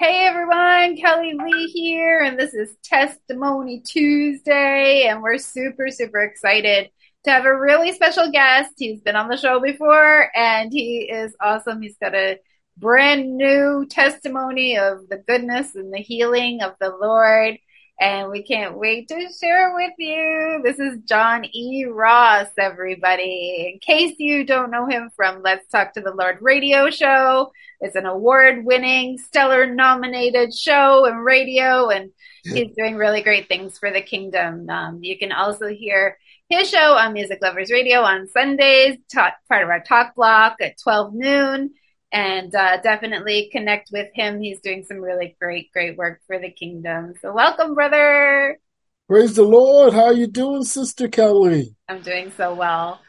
Hey everyone, Kelly Lee here, and this is Testimony Tuesday, and we're super, super excited to have a really special guest. He's been on the show before, and he is awesome. He's got a brand new testimony of the goodness and the healing of the Lord and we can't wait to share with you. This is John E. Ross, everybody. In case you don't know him from Let's Talk to the Lord radio show, it's an award winning, stellar nominated show and radio, and he's doing really great things for the kingdom. Um, you can also hear his show on Music Lovers Radio on Sundays, talk, part of our talk block at 12 noon and uh, definitely connect with him. He's doing some really great, great work for the kingdom. So welcome, brother. Praise the Lord. How you doing, Sister Kelly? I'm doing so well.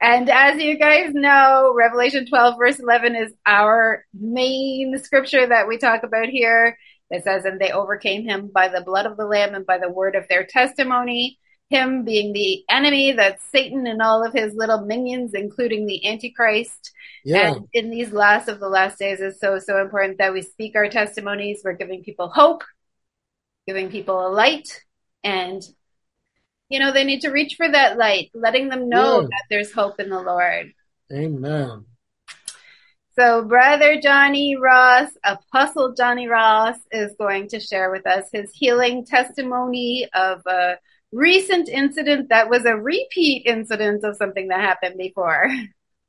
And as you guys know, Revelation 12 verse 11 is our main scripture that we talk about here. It says, and they overcame him by the blood of the lamb and by the word of their testimony him being the enemy, that's Satan and all of his little minions, including the Antichrist. Yeah. And in these last of the last days is so, so important that we speak our testimonies. We're giving people hope, giving people a light, and you know, they need to reach for that light, letting them know yeah. that there's hope in the Lord. Amen. So, Brother Johnny Ross, Apostle Johnny Ross, is going to share with us his healing testimony of a recent incident that was a repeat incident of something that happened before.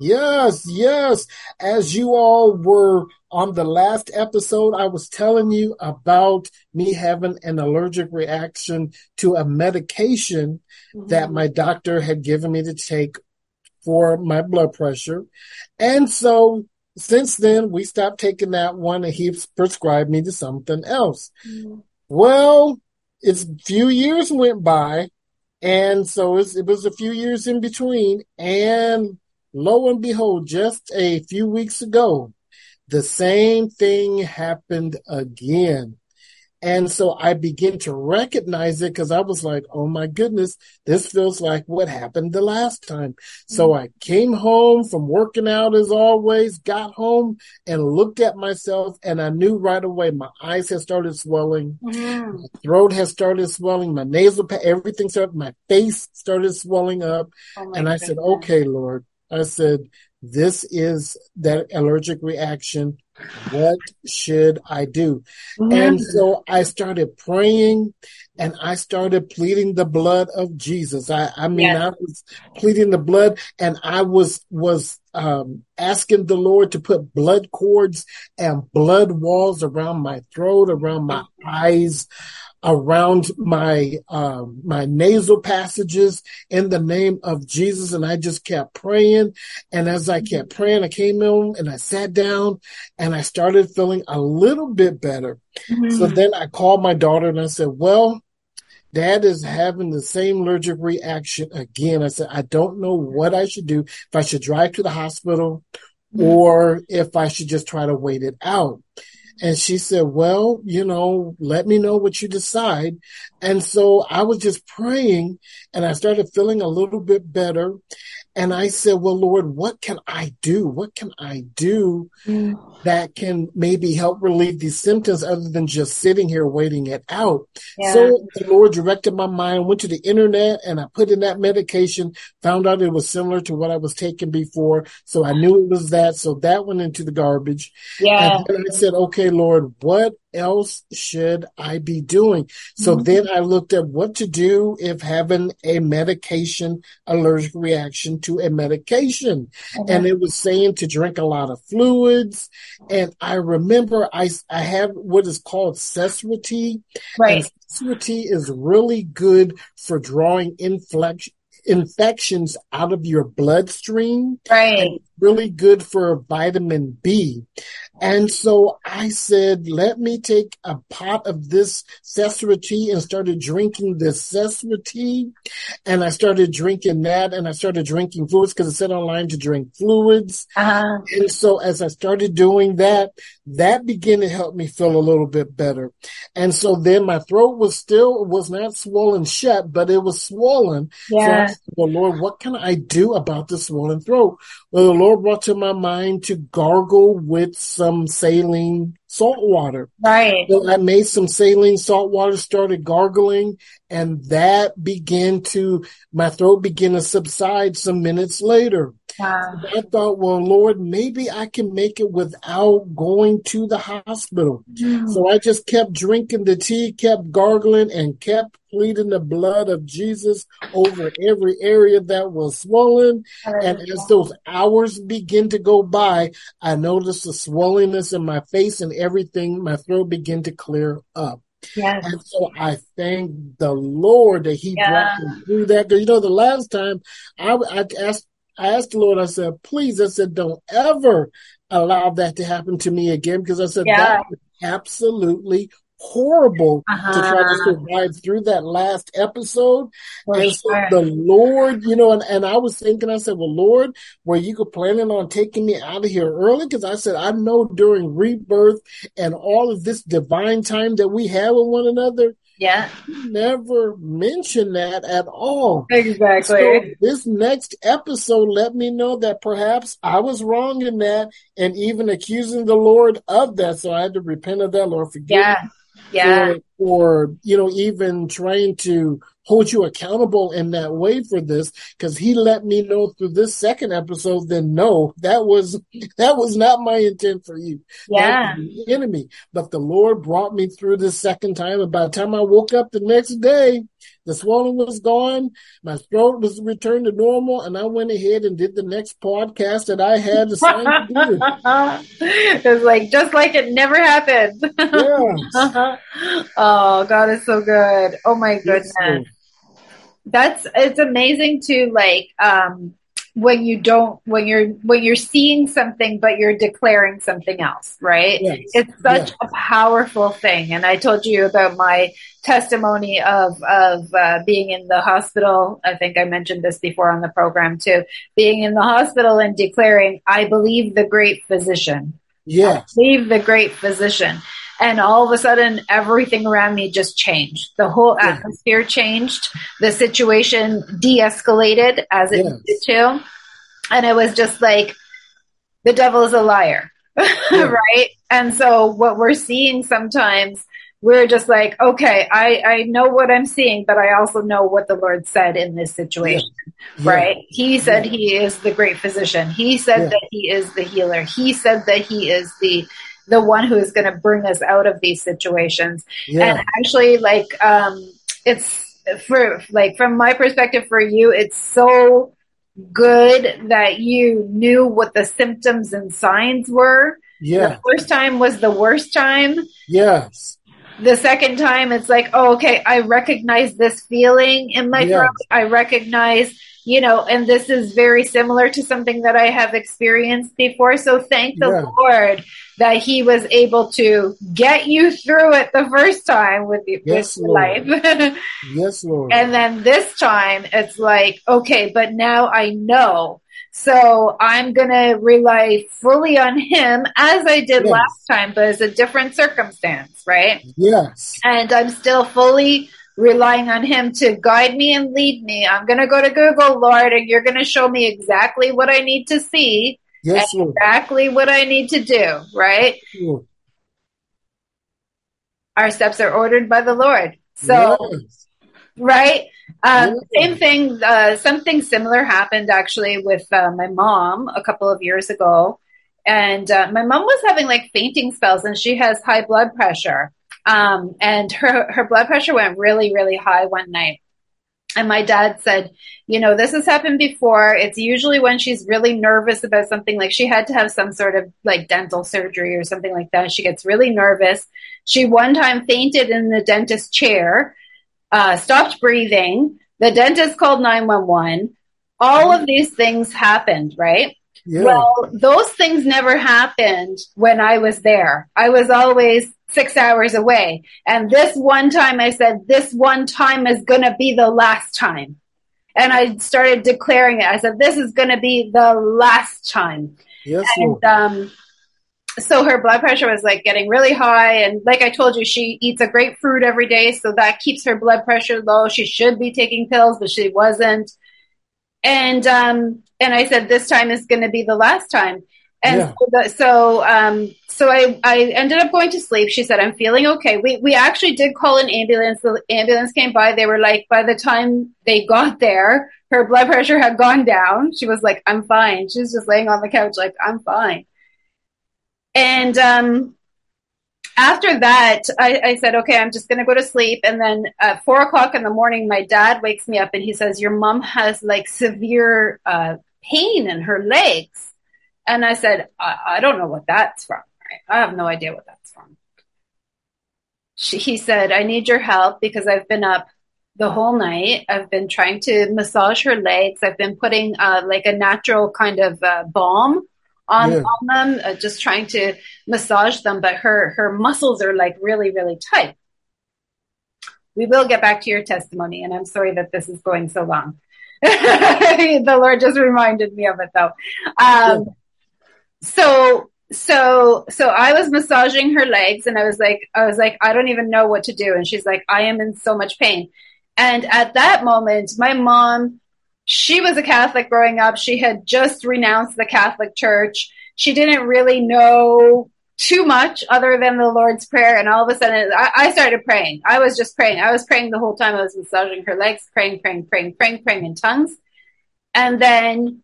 Yes, yes. As you all were on the last episode, I was telling you about me having an allergic reaction to a medication mm-hmm. that my doctor had given me to take for my blood pressure. And so since then, we stopped taking that one and he prescribed me to something else. Mm-hmm. Well, it's few years went by, and so it was a few years in between, and lo and behold, just a few weeks ago, the same thing happened again. And so I begin to recognize it because I was like, oh my goodness, this feels like what happened the last time. So mm-hmm. I came home from working out as always, got home and looked at myself and I knew right away my eyes had started swelling, mm-hmm. my throat has started swelling, my nasal, everything started, my face started swelling up. Oh and I goodness. said, okay, Lord, I said, this is that allergic reaction. What should I do? Mm-hmm. And so I started praying and I started pleading the blood of Jesus. I, I mean, yes. I was pleading the blood and I was, was, um, asking the Lord to put blood cords and blood walls around my throat, around my eyes, around my uh, my nasal passages in the name of Jesus, and I just kept praying. And as I kept praying, I came in and I sat down, and I started feeling a little bit better. Mm-hmm. So then I called my daughter and I said, "Well." Dad is having the same allergic reaction again. I said, I don't know what I should do. If I should drive to the hospital mm-hmm. or if I should just try to wait it out. And she said, well, you know, let me know what you decide. And so I was just praying and I started feeling a little bit better. And I said, well, Lord, what can I do? What can I do mm. that can maybe help relieve these symptoms other than just sitting here waiting it out? Yeah. So the Lord directed my mind, went to the internet and I put in that medication, found out it was similar to what I was taking before. So I knew it was that. So that went into the garbage. Yeah. And then I said, okay, Lord, what else should I be doing? So mm-hmm. then I looked at what to do if having a medication allergic reaction to a medication. And it was saying to drink a lot of fluids. And I remember I, I have what is called Seserity. Right. Seserity is really good for drawing inflection infections out of your bloodstream. Right. really good for vitamin B. And so I said, let me take a pot of this sesame tea and started drinking this sesame tea. And I started drinking that and I started drinking fluids because it said online to drink fluids. Uh-huh. And so as I started doing that, that began to help me feel a little bit better. And so then my throat was still, was not swollen shut, but it was swollen. Yeah. So said, well, Lord, what can I do about the swollen throat? Well, the Lord brought to my mind to gargle with some saline salt water. Right. So I made some saline salt water, started gargling, and that began to, my throat began to subside some minutes later. Wow. I thought, well, Lord, maybe I can make it without going to the hospital. Mm. So I just kept drinking the tea, kept gargling, and kept pleading the blood of Jesus over every area that was swollen. And as those hours begin to go by, I noticed the swollenness in my face and everything, my throat began to clear up. Yes. And so I thank the Lord that He yeah. brought me through that. Because you know, the last time I, I asked I asked the Lord, I said, please, I said, don't ever allow that to happen to me again because I said yeah. that was absolutely horrible uh-huh. to try to survive through that last episode. For and so the Lord, you know, and, and I was thinking, I said, well, Lord, were you planning on taking me out of here early? Because I said, I know during rebirth and all of this divine time that we have with one another, yeah. Never mention that at all. Exactly. So this next episode let me know that perhaps I was wrong in that and even accusing the Lord of that. So I had to repent of that, Lord. Forgive yeah. me. Yeah. Or, you know, even trying to hold you accountable in that way for this because he let me know through this second episode then no that was that was not my intent for you. Yeah. the enemy. But the lord brought me through this second time and by the time i woke up the next day the swelling was gone my throat was returned to normal and i went ahead and did the next podcast that i had assigned to do. It was like just like it never happened. Yeah. oh god is so good. Oh my goodness. yes, that's it's amazing to like um when you don't when you're when you're seeing something but you're declaring something else right yes. it's such yes. a powerful thing and i told you about my testimony of of uh, being in the hospital i think i mentioned this before on the program too being in the hospital and declaring i believe the great physician yes. I believe the great physician and all of a sudden everything around me just changed. The whole atmosphere changed. The situation de-escalated as it yes. did to. And it was just like the devil is a liar yeah. right? And so what we're seeing sometimes we're just like okay I, I know what i'm seeing but i also know what the lord said in this situation yeah. right? Yeah. he said he is the great physician. He said that he is the healer. He said that he is the the one who is going to bring us out of these situations. Yeah. And actually, like, um, it's for like from my perspective for you, it's so good that you knew what the symptoms and signs were. Yeah. The first time was the worst time. Yes. The second time, it's like, oh, okay, I recognize this feeling in my yes. throat. I recognize you know, and this is very similar to something that I have experienced before. So thank the yeah. Lord that He was able to get you through it the first time with, yes, with life. yes, Lord. And then this time it's like, okay, but now I know. So I'm going to rely fully on him as I did yes. last time, but it's a different circumstance, right? Yes. And I'm still fully relying on him to guide me and lead me. I'm going to go to Google, Lord, and you're going to show me exactly what I need to see. Yes, exactly what I need to do, right? Our steps are ordered by the Lord. So, yes. right? Um. Same thing, uh, something similar happened actually with uh, my mom a couple of years ago. And uh, my mom was having like fainting spells and she has high blood pressure. Um, and her, her blood pressure went really, really high one night. And my dad said, you know, this has happened before. It's usually when she's really nervous about something, like she had to have some sort of like dental surgery or something like that. She gets really nervous. She one time fainted in the dentist chair, uh, stopped breathing. The dentist called 911. All of these things happened, right? Yeah. Well, those things never happened when I was there. I was always six hours away. And this one time I said, this one time is going to be the last time. And I started declaring it. I said, this is going to be the last time. Yes, And um, so her blood pressure was like getting really high. And like I told you, she eats a grapefruit every day. So that keeps her blood pressure low. She should be taking pills, but she wasn't. And, um, and I said, this time is going to be the last time. And Yeah. so, the, so, um, so I, I ended up going to sleep. She said, I'm feeling okay. We, we actually did call an ambulance. The ambulance came by. They were like, by the time they got there, her blood pressure had gone down. She was like, I'm fine. She was just laying on the couch, like, I'm fine. And, um, after that, I, I said, okay, I'm just going to go to sleep. And then at four o'clock in the morning, my dad wakes me up and he says, your mom has like severe, uh, pain in her legs. And I said, I, I don't know what that's from. I have no idea what that's from. She, he said, I need your help because I've been up the whole night. I've been trying to massage her legs. I've been putting uh, like a natural kind of uh, balm on, Yeah. on them, uh, just trying to massage them. But her her muscles are like really really tight. We will get back to your testimony, and I'm sorry that this is going so long. the Lord just reminded me of it though. Um, so so so I was massaging her legs and I was like I was like I don't even know what to do and she's like I am in so much pain. And at that moment my mom she was a Catholic growing up. She had just renounced the Catholic Church. She didn't really know too much other than the Lord's Prayer. And all of a sudden, I, I started praying. I was just praying. I was praying the whole time I was massaging her legs, praying, praying, praying, praying, praying in tongues. And then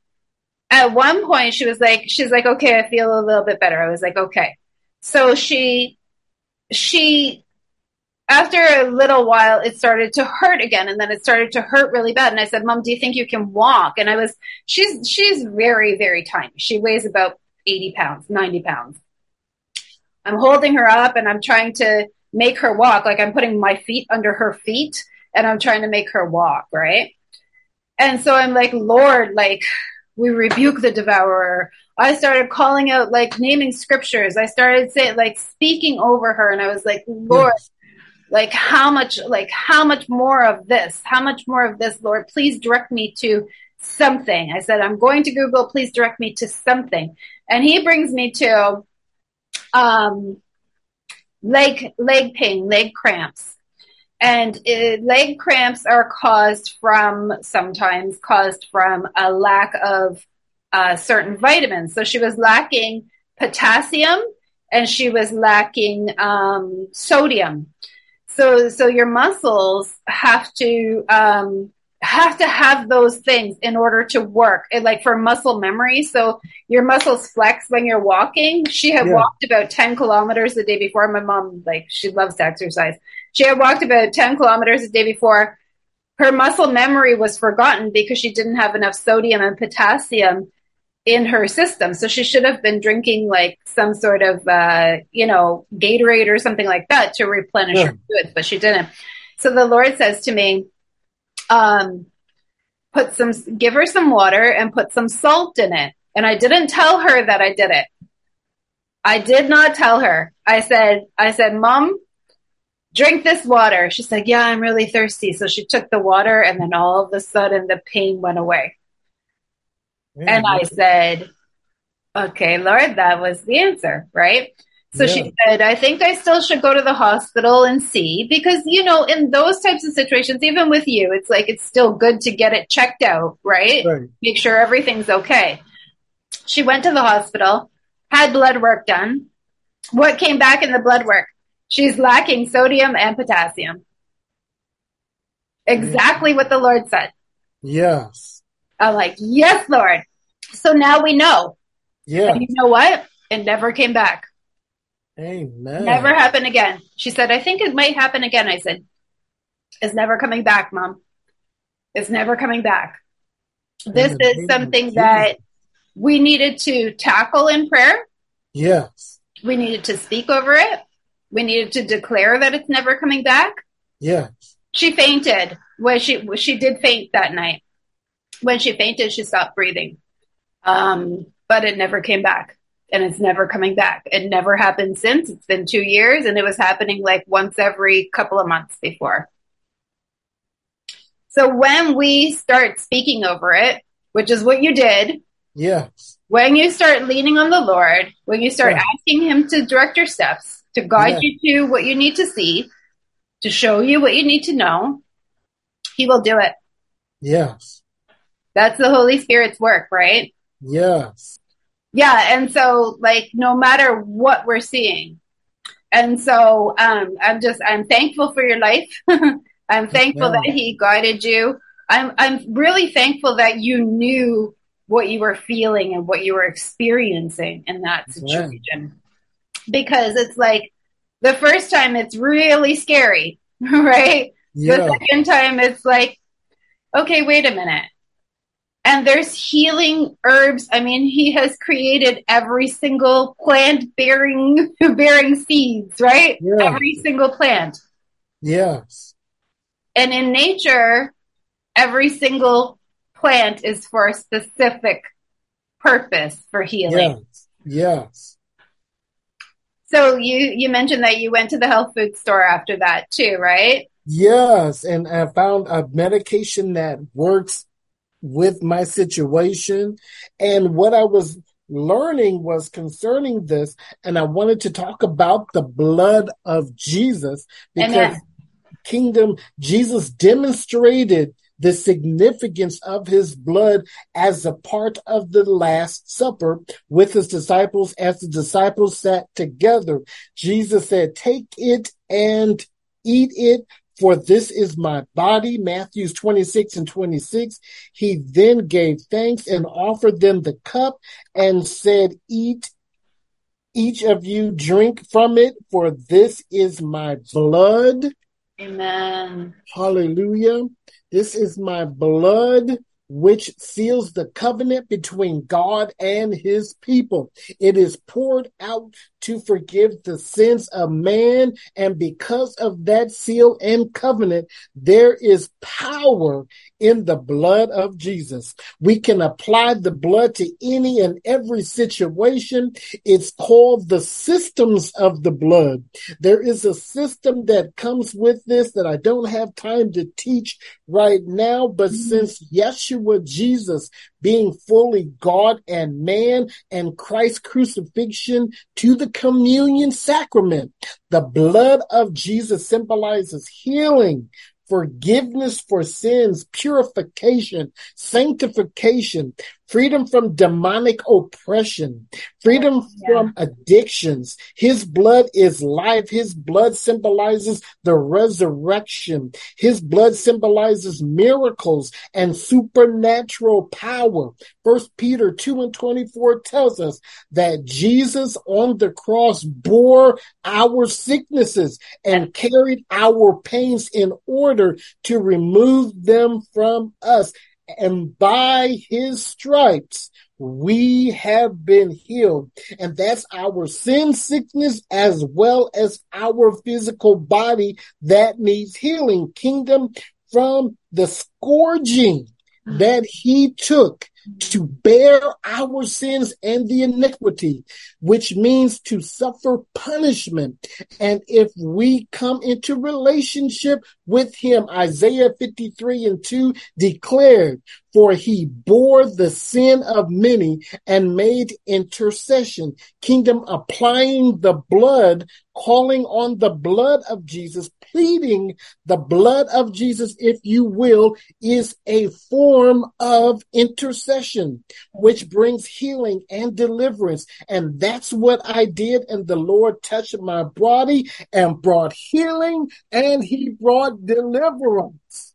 at one point, she was like, she's like, okay, I feel a little bit better. I was like, okay. So she, she, after a little while, it started to hurt again, and then it started to hurt really bad. And I said, "Mom, do you think you can walk?" And I was, she's she's very very tiny. She weighs about eighty pounds, ninety pounds. I'm holding her up, and I'm trying to make her walk. Like I'm putting my feet under her feet, and I'm trying to make her walk, right? And so I'm like, Lord, like we rebuke the devourer. I started calling out, like naming scriptures. I started saying, like speaking over her, and I was like, Lord like how much like how much more of this? How much more of this lord? Please direct me to something. I said i'm going to google. Please direct me to something. And he brings me to um leg leg pain leg cramps. And leg cramps are caused from sometimes caused from a lack of uh, certain vitamins. So she was lacking potassium and she was lacking um, sodium so so your muscles have to um have to have those things in order to work. And like for muscle memory so your muscles flex when you're walking. She had Yeah. walked about 10 kilometers the day before. My mom like she loves to exercise. She had walked about 10 kilometers the day before. Her muscle memory was forgotten because she didn't have enough sodium and potassium in her system. So she should have been drinking like some sort of, uh, you know, Gatorade or something like that to replenish Yeah. her fluids, but she didn't. So the Lord says to me, um, put some, give her some water and put some salt in it. And I didn't tell her that I did it. I did not tell her. I said, I said, mom, drink this water. She said, yeah, I'm really thirsty. So she took the water and then all of a sudden the pain went away. And I said, okay, Lord, that was the answer, right? So Yeah. she said, I think I still should go to the hospital and see because, you know, in those types of situations, even with you, it's like it's still good to get it checked out, right? Right. Make sure everything's okay. She went to the hospital, had blood work done. What came back in the blood work? She's lacking sodium and potassium. Exactly what the Lord said. Yes. I'm like, yes, Lord. So now we know. Yeah. And you know what? It never came back. Amen. Never happened again. She said, I think it might happen again. I said, it's never coming back, mom. It's never coming back. This the is something that we needed to tackle in prayer. Yes. We needed to speak over it. We needed to declare that it's never coming back. Yes. She fainted when she she did faint that night. When she fainted, she stopped breathing. Um, but it never came back. And it's never coming back. It never happened since. It's been two years and it was happening like once every couple of months before. So when we start speaking over it, which is what you did, Yes. when you start leaning on the Lord, when you start Yeah. asking Him to direct your steps, to guide Yeah. you to what you need to see, to show you what you need to know, He will do it. Yes. That's the Holy Spirit's work, right? Yes. Yeah. And so, like, no matter what we're seeing. And so, um, I'm just, I'm thankful for your life. I'm thankful Amen. that He guided you. I'm, I'm really thankful that you knew what you were feeling and what you were experiencing in that situation. Because it's like the first time it's really scary, right? Yeah. The second time it's like, okay, wait a minute. And there's healing herbs. I mean, he has created every single plant bearing bearing seeds, right? Yeah. Every single plant. Yes. And in nature, every single plant is for a specific purpose for healing. Yes. Yes. So you you mentioned that you went to the health food store after that too, right? Yes. And I found a medication that works with my situation. And what I was learning was concerning this, and I wanted to talk about the blood of Jesus because Amen. kingdom, Jesus demonstrated the significance of his blood as a part of the Last Supper with his disciples. As the disciples sat together, Jesus said, Take it and eat it. For this is my body, Matthews 26 and 26. He then gave thanks and offered them the cup and said, Eat each of you drink from it, for this is my blood. Amen. Hallelujah. This is my blood, which seals the covenant between God and his people. It is poured out to forgive the sins of man. And because of that seal and covenant, there is power in the blood of Jesus. We can apply the blood to any and every situation. It's called the systems of the blood. There is a system that comes with this that I don't have time to teach right now, but mm-hmm. since Yeshua Jesus being fully God and man and Christ's crucifixion to the communion sacrament, the blood of Jesus symbolizes healing, forgiveness for sins, purification, sanctification, freedom from demonic oppression, freedom Yeah. from addictions. His blood is life. His blood symbolizes the resurrection. His blood symbolizes miracles and supernatural power. First Peter 2 and 24 tells us that Jesus on the cross bore our sicknesses and carried our pains in order to remove them from us. And by his stripes, we have been healed. And that's our sin sickness as well as our physical body that needs healing. Kingdom from the scourging that he took to bear our sins and the iniquity, which means to suffer punishment. And if we come into relationship with him, Isaiah 53 and 2 declared, for he bore the sin of many and made intercession. Kingdom applying the blood, calling on the blood of Jesus, pleading the blood of Jesus, if you will, is a form of intercession, which brings healing and deliverance. And that's what I did. And the Lord touched my body and brought healing and he brought deliverance.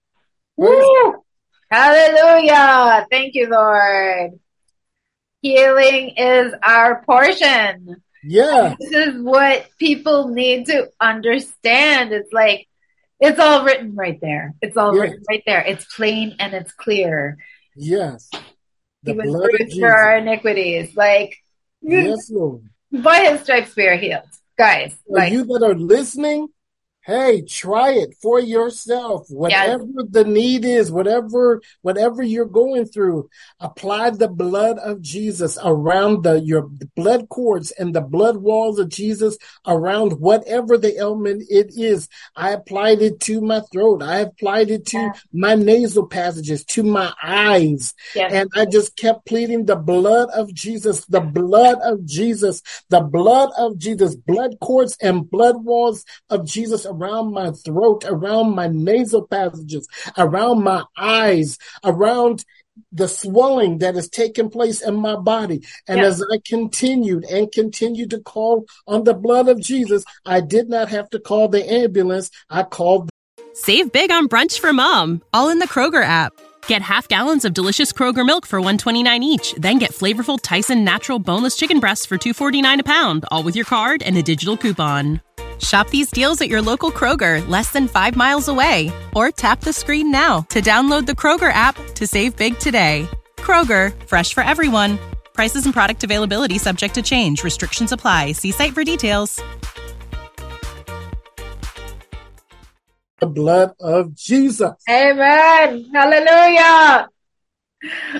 Woo! Hallelujah. Thank you, Lord. Healing is our portion. Yeah. This is what people need to understand. It's like, it's all written right there. It's all Yeah. written right there. It's plain and it's clear. Yes. The he was blood bruised for our iniquities. Like, Yes, Lord. by his stripes we are healed. Guys, like, you that are listening, hey, try it for yourself. Whatever yes. the need is, whatever whatever you're going through, apply the blood of Jesus around the your blood cords and the blood walls of Jesus around whatever the ailment it is. I applied it to my throat. I applied it to yeah. my nasal passages, to my eyes. Yes. And I just kept pleading the blood of Jesus, the blood of Jesus, the blood of Jesus, blood cords and blood walls of Jesus around my throat, around my nasal passages, around my eyes, around the swelling that has taken place in my body. And yeah. as I continued and continued to call on the blood of Jesus, I did not have to call the ambulance. I called. Save big on brunch for mom, all in the Kroger app. Get half gallons of delicious Kroger milk for 129 each, then get flavorful Tyson natural boneless chicken breasts for 249 a pound, all with your card and a digital coupon. Shop these deals at your local Kroger, less than five miles away. Or tap the screen now to download the Kroger app to save big today. Kroger, fresh for everyone. Prices and product availability subject to change. Restrictions apply. See site for details. The blood of Jesus. Amen. Hallelujah.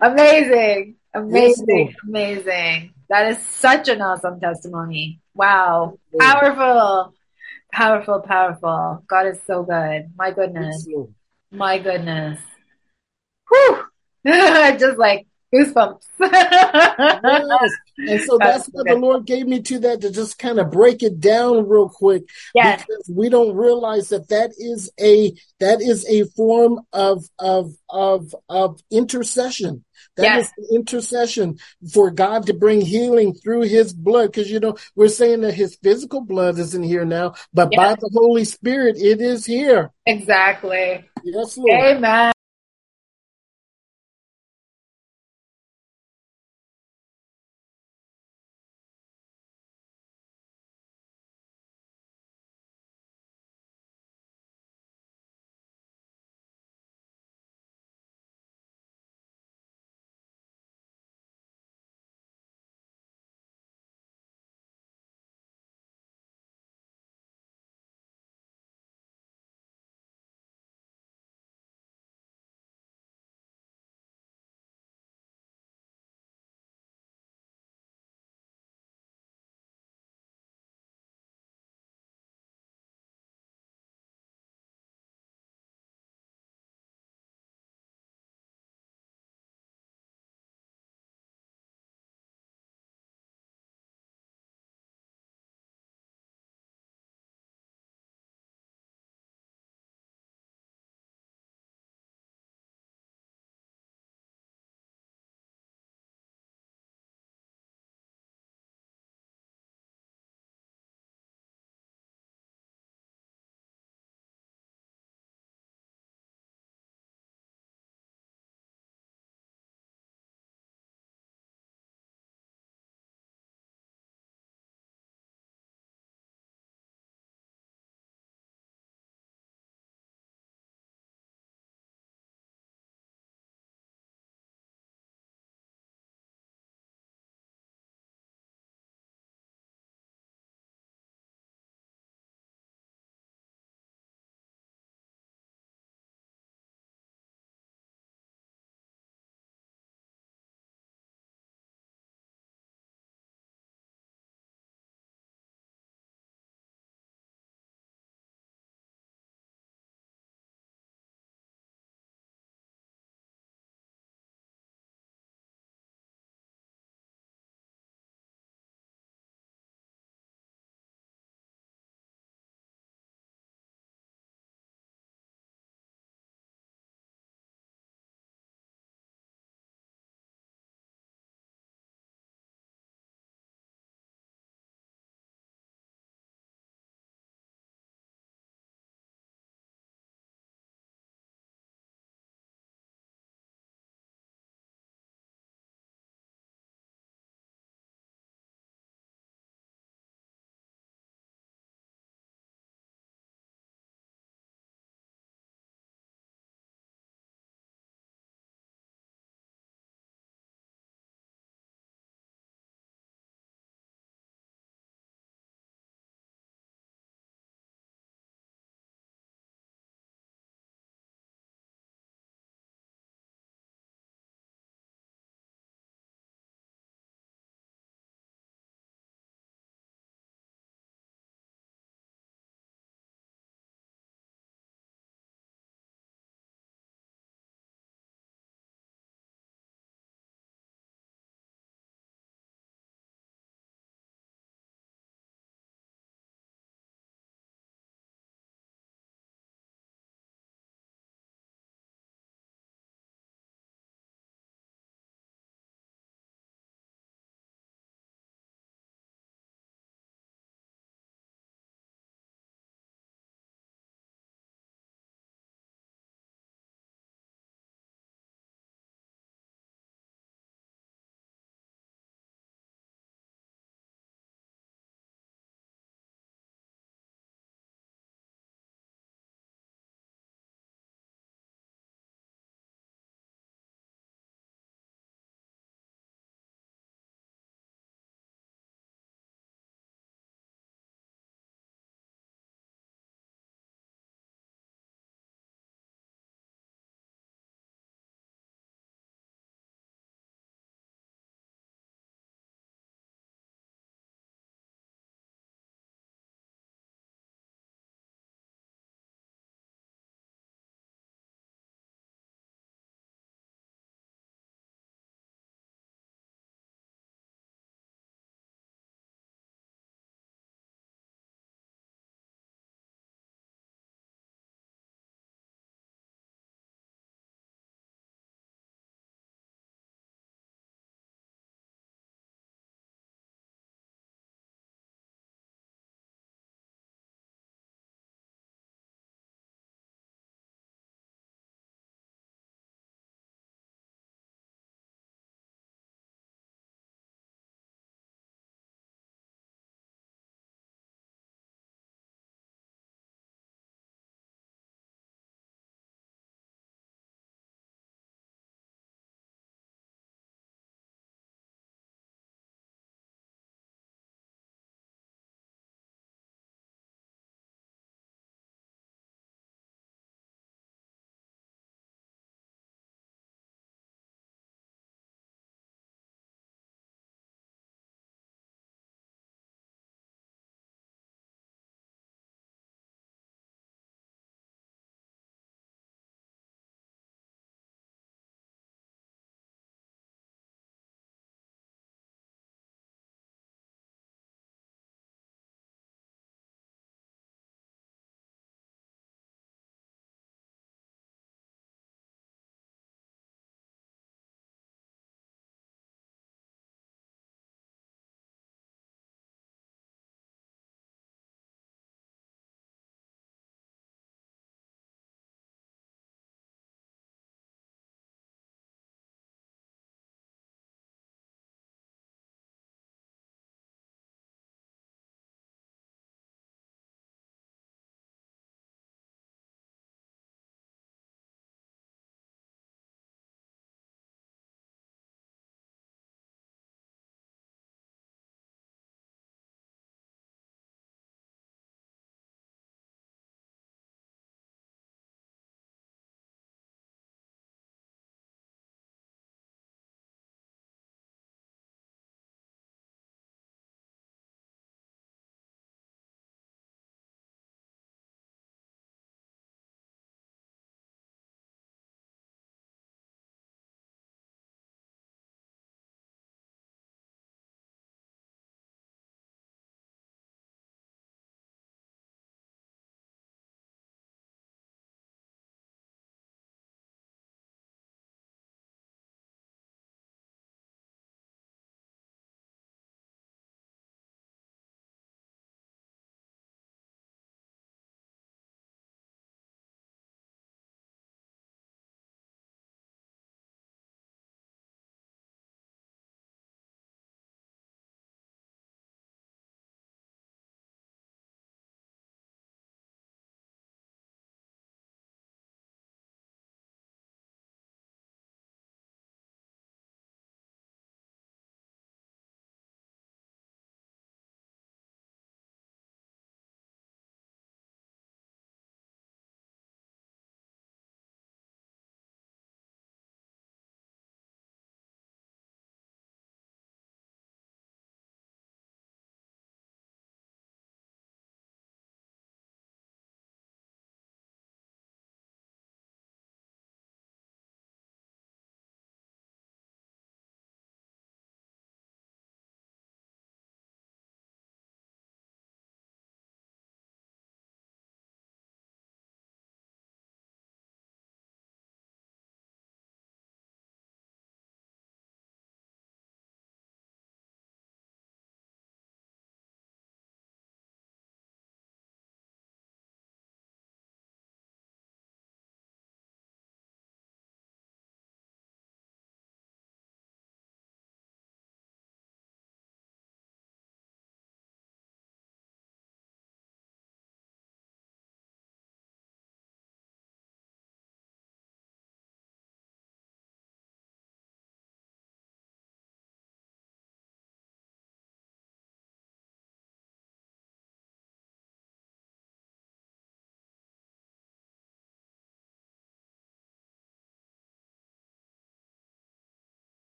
Amazing. Amazing. Amazing. That is such an awesome testimony. Wow. Powerful. Powerful, powerful. God is so good. My goodness. My goodness. Whew. Just like goosebumps. yes. And so that's, that's what the Lord gave me to that to just kind of break it down real quick. Yes. Because we don't realize that that is a, that is a form of, of, of, of intercession. That yes. is intercession for God to bring healing through his blood. Because, you know, we're saying that his physical blood isn't here now, but yes. by the Holy Spirit, it is here. Exactly. Yes, Lord. Amen.